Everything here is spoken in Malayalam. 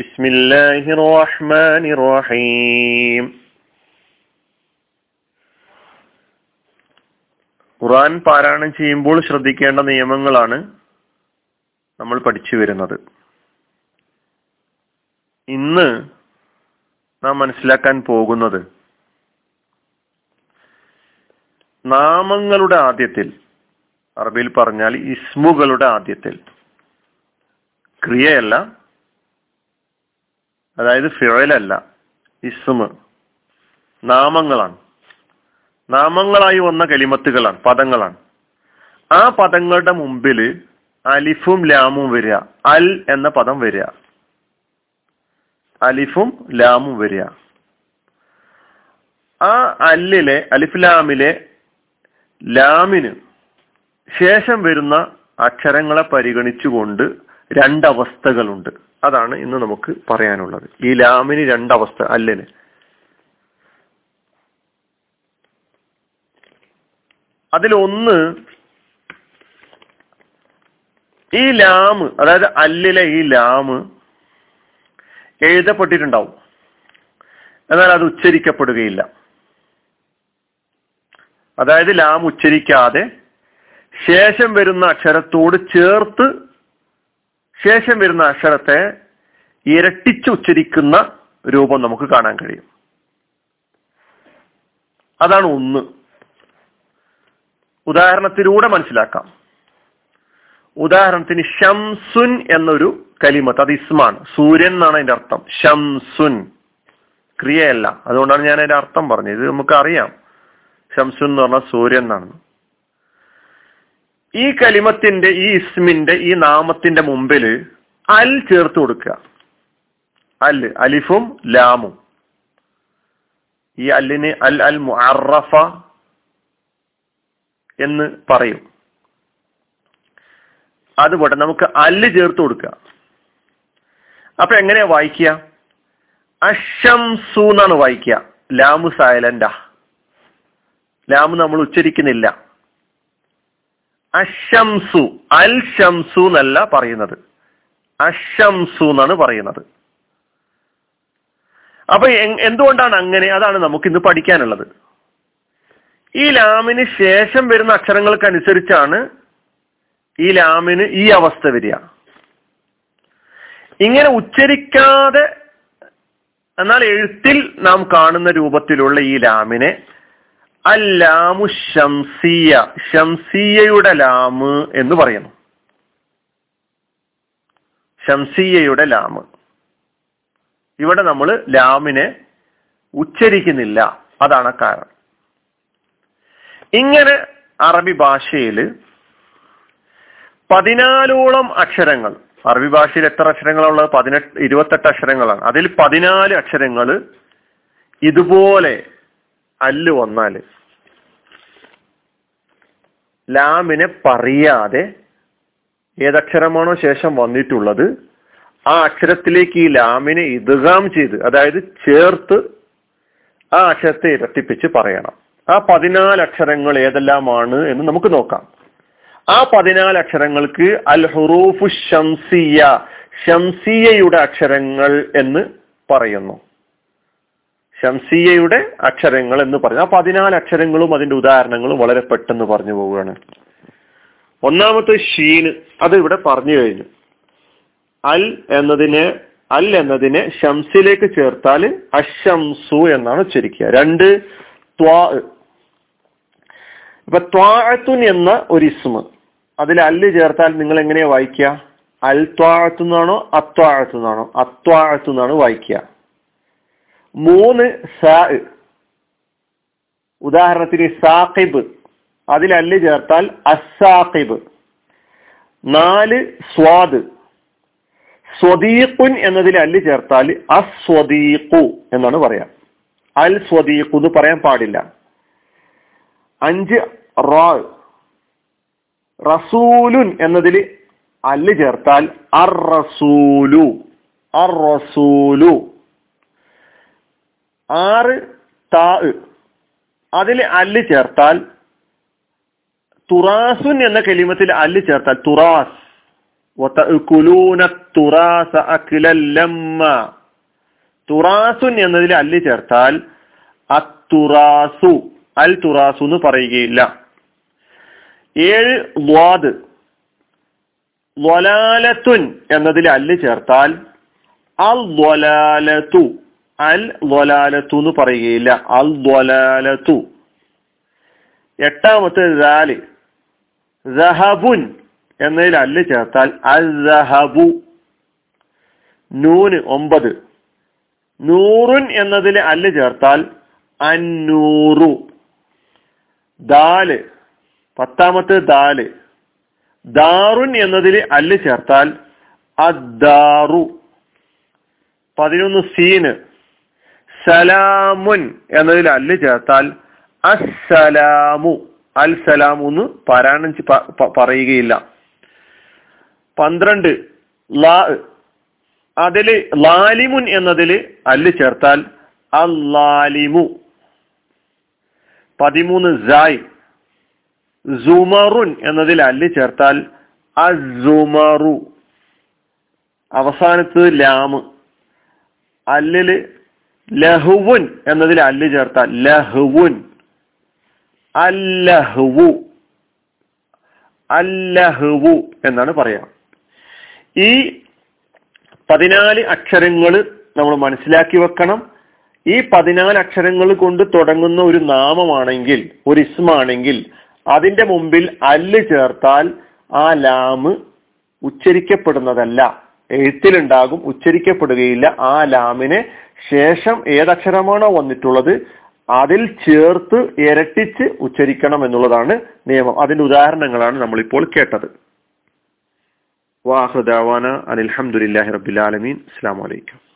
بسم الله الرحمن الرحيم ഖുർആൻ പാരായണം ചെയ്യുമ്പോൾ ശ്രദ്ധിക്കേണ്ട നിയമങ്ങളാണ് നമ്മൾ പഠിച്ചു വരുന്നത് ഇന്ന് നാം മനസ്സിലാക്കാൻ പോകുന്നത് നാമങ്ങളുടെ ആദ്യത്തിൽ അറബിയിൽ പറഞ്ഞാൽ ഇസ്മുകളുടെ ആദ്യത്തിൽ ക്രിയയല്ല അതായത് ഫിഴലല്ല ഇസ്മ. നാമങ്ങളാണ്. നാമങ്ങളായി വന്ന കലിമത്തുകളാണ് പദങ്ങളാണ്. ആ പദങ്ങളുടെ മുമ്പിൽ അലിഫും ലാമും വരിക. അൽ എന്ന പദം വരിക. അലിഫും ലാമും വരിക. ആ അല്ലിലെ അലിഫ് ലാമിലെ ലാമിന് ശേഷം വരുന്ന അക്ഷരങ്ങളെ പരിഗണിച്ചുകൊണ്ട് രണ്ടവസ്ഥകളുണ്ട്. അതാണ് ഇന്ന് നമുക്ക് പറയാനുള്ളത്. ഈ ലാമിന് രണ്ടവസ്ഥ അല്ലിന്? അതിലൊന്ന് ഈ ലാമ് അതായത് അല്ലിലെ ഈ ലാമ് എഴുതപ്പെട്ടിട്ടുണ്ടാവും. എന്നാൽ അത് ഉച്ചരിക്കപ്പെടുകയില്ല. അതായത് ലാം ഉച്ചരിക്കാതെ ശേഷം വരുന്ന അക്ഷരത്തോട് ചേർത്ത് ശേഷം വരുന്ന അക്ഷരത്തെ ഇരട്ടിച്ച് ഉച്ചരിക്കുന്ന രൂപം നമുക്ക് കാണാൻ കഴിയും. അതാണ് ഒന്ന്. ഉദാഹരണത്തിലൂടെ മനസ്സിലാക്കാം. ഉദാഹരണത്തിന് ഷംസുൻ എന്നൊരു കലിമത്ത് അത് ഇസ്മാണ്. സൂര്യൻ എന്നാണ് അതിന്റെ അർത്ഥം. ഷംസുൻ ക്രിയയല്ല. അതുകൊണ്ടാണ് ഞാൻ അതിന്റെ അർത്ഥം പറഞ്ഞത്. ഇത് നമുക്ക് അറിയാം ഷംസുൻ എന്ന് പറഞ്ഞാൽ സൂര്യൻ എന്നാണ്. ഈ കലിമത്തിന്റെ ഈ ഇസ്മിന്റെ ഈ നാമത്തിന്റെ മുമ്പിൽ അൽ ചേർത്ത് കൊടുക്കുക. അൽ അലിഫും ലാമും. ഈ അല്ലിന് അൽ അൽ മുഅറഫ എന്ന് പറയും. അതുപോലെ നമുക്ക് അല്ല് ചേർത്ത് കൊടുക്കുക. അപ്പൊ എങ്ങനെയാ വായിക്കുക? അഷംസു എന്നാണ് വായിക്കുക. ലാമു സൈലന്റാ. ലാമു നമ്മൾ ഉച്ചരിക്കുന്നില്ല. അഷംസു അൽ ഷംസു എന്നല്ല പറയുന്നത്. അഷംസു എന്നാണ് പറയുന്നത്. അപ്പൊ എന്തുകൊണ്ടാണ് അങ്ങനെ? അതാണ് നമുക്ക് ഇന്ന് പഠിക്കാനുള്ളത്. ഈ ലാമിന് ശേഷം വരുന്ന അക്ഷരങ്ങൾക്കനുസരിച്ചാണ് ഈ ലാമിന് ഈ അവസ്ഥ വരിക. ഇങ്ങനെ ഉച്ചരിക്കാതെ എന്നാൽ എഴുത്തിൽ നാം കാണുന്ന രൂപത്തിലുള്ള ഈ ലാമിനെ അല്ലാമു ഷംസിയ ഷംസിയയുടെ ലാമ് എന്ന് പറയുന്നു. ഷംസിയയുടെ ലാമ്. ഇവിടെ നമ്മൾ ലാമിനെ ഉച്ചരിക്കുന്നില്ല. അതാണ് കാരണം. ഇങ്ങനെ അറബി ഭാഷയിൽ പതിനാലോളം അക്ഷരങ്ങൾ അറബി ഭാഷയിൽ എത്ര അക്ഷരങ്ങളുള്ളത്? പതിനെട്ട് ഇരുപത്തെട്ട് അക്ഷരങ്ങളാണ്. അതിൽ പതിനാല് അക്ഷരങ്ങൾ ഇതുപോലെ അല്ല് വന്നാൽ ലാമിനെ പറയാതെ ഏതക്ഷരമാണോ ശേഷം വന്നിട്ടുള്ളത് ആ അക്ഷരത്തിലേക്ക് ഈ ലാമിനെ ഇതുകാം ചെയ്ത് അതായത് ചേർത്ത് ആ അക്ഷരത്തെ ഇരട്ടിപ്പിച്ച് പറയണം. ആ പതിനാല് അക്ഷരങ്ങൾ ഏതെല്ലാമാണ് എന്ന് നമുക്ക് നോക്കാം. ആ പതിനാല് അക്ഷരങ്ങൾക്ക് അൽ ഹുറൂഫു ഷംസിയ ഷംസിയയുടെ അക്ഷരങ്ങൾ എന്ന് പറയുന്നു. ഷംസിയയുടെ അക്ഷരങ്ങൾ എന്ന് പറഞ്ഞു പതിനാല് അക്ഷരങ്ങളും അതിന്റെ ഉദാഹരണങ്ങളും വളരെ പെട്ടെന്ന് പറഞ്ഞു പോവുകയാണ്. ഒന്നാമത്തെ ഷീന് അത് ഇവിടെ പറഞ്ഞു കഴിഞ്ഞു. അൽ എന്നതിനെ അൽ എന്നതിനെ ഷംസിലേക്ക് ചേർത്താൽ അഷംസു എന്നാണ് ഉച്ചരിക്കുക. രണ്ട് ത്വാ. ഇപ്പൊ ത്വാഴത്തുൻ എന്ന ഒരു ഇസ്മ. അതിൽ അല്ല് ചേർത്താൽ നിങ്ങൾ എങ്ങനെയാ വായിക്കുക? അൽ ത്വാഴത്തുനിന്നാണോ അത്വാഴത്തുനിന്നാണോ അത്വാഅത്തു നിന്നാണോ അത്വാഅത്തു നിന്നാണ് വായിക്കുക. മൂന്ന് സാ ഉദാഹരണത്തിന് സാഖിബ്. അതിൽ അല്ല് ചേർത്താൽ അസാഖിബ് നാല് സ്വാദ്. സ്വദീഖുൻ എന്നതിൽ അല്ല് ചേർത്താൽ അസ്വദീഖു എന്നാണ് പറയാം. അൽ സ്വദീഖു എന്ന് പറയാൻ പാടില്ല. അഞ്ച് റാ. റസൂലുൻ എന്നതിൽ അല്ല് ചേർത്താൽ അർ റസൂലു. അർ റസൂലു. ആറ് താ അതിൽ അല്ല് ചേർത്താൽ തുറാസുൻ എന്ന കലിമത്തിൽ അല്ല് ചേർത്താൽ തുറാസ്. തുറാസുൻ എന്നതിൽ അല്ല് ചേർത്താൽ അത്തുറാസു അൽ തുറാസു എന്ന് പറയുകയില്ല. ഏഴ് ദ്വാദ്. വലാലത്തുൻ എന്നതിൽ അല്ല് ചേർത്താൽ അൽ വലാലത്തു അൽ ദ്വലാലത്തു എന്ന് പറയുകയില്ല. അൽ ദ്വലാലത്തു എട്ടാമത്തെ ദാൽ ദഹബുൻ എന്നതിൽ അല്ല് ചേർത്താൽ അൽ ദഹബു നൂന് ഒമ്പത്. നൂറുൻ എന്നതിൽ അല്ല് ചേർത്താൽ അന്നൂറു ദാൽ. പത്താമത്തെ ദാൽ. ദാറുൻ എന്നതിൽ അല്ല് ചേർത്താൽ അദ്ദാറു. പതിനൊന്ന് സീന്. സലാമുൻ എന്നതിൽ അല്ല് ചേർത്താൽ അസ്സലാമു. അൽ സലാമു എന്ന് പാരായണം പറയുകയില്ല. പന്ത്രണ്ട് ലാ അതിൽ ലാലിമുൻ എന്നതിൽ അല്ല് ചേർത്താൽ അല്ലാലിമു. പതിമൂന്ന് സായ്. സുമറുൻ എന്നതിൽ അല്ല് ചേർത്താൽ അസുമറു അവസാനത്ത് ലാമ്. അല്ലിൽ ലഹുവുൻ എന്നതിൽ അല്ല് ചേർത്താൽ ലഹുവുൻ. അല്ലഹുവു. അല്ലഹുവു എന്നാണ് പറയാം. ഈ പതിനാല് അക്ഷരങ്ങൾ നമ്മൾ മനസ്സിലാക്കി വെക്കണം. ഈ പതിനാല് അക്ഷരങ്ങൾ കൊണ്ട് തുടങ്ങുന്ന ഒരു നാമമാണെങ്കിൽ ഒരു ഇസ്മാണെങ്കിൽ അതിന്റെ മുമ്പിൽ അല്ല് ചേർത്താൽ ആ ലാമ് ഉച്ചരിക്കപ്പെടുന്നതല്ല. എഴുത്തിലുണ്ടാകും ഉച്ചരിക്കപ്പെടുകയില്ല. ആ ലാമിന് ശേഷം ഏതക്ഷരമാണോ വന്നിട്ടുള്ളത് അതിൽ ചേർത്ത് ഇരട്ടിച്ച് ഉച്ചരിക്കണം എന്നുള്ളതാണ് നിയമം. അതിന്റെ ഉദാഹരണങ്ങളാണ് നമ്മളിപ്പോൾ കേട്ടത്. വാഹുദാവാന അനിൽഹമുല്ലാഹി റബിലാലമീൻ അസ്സാം വലൈക്കും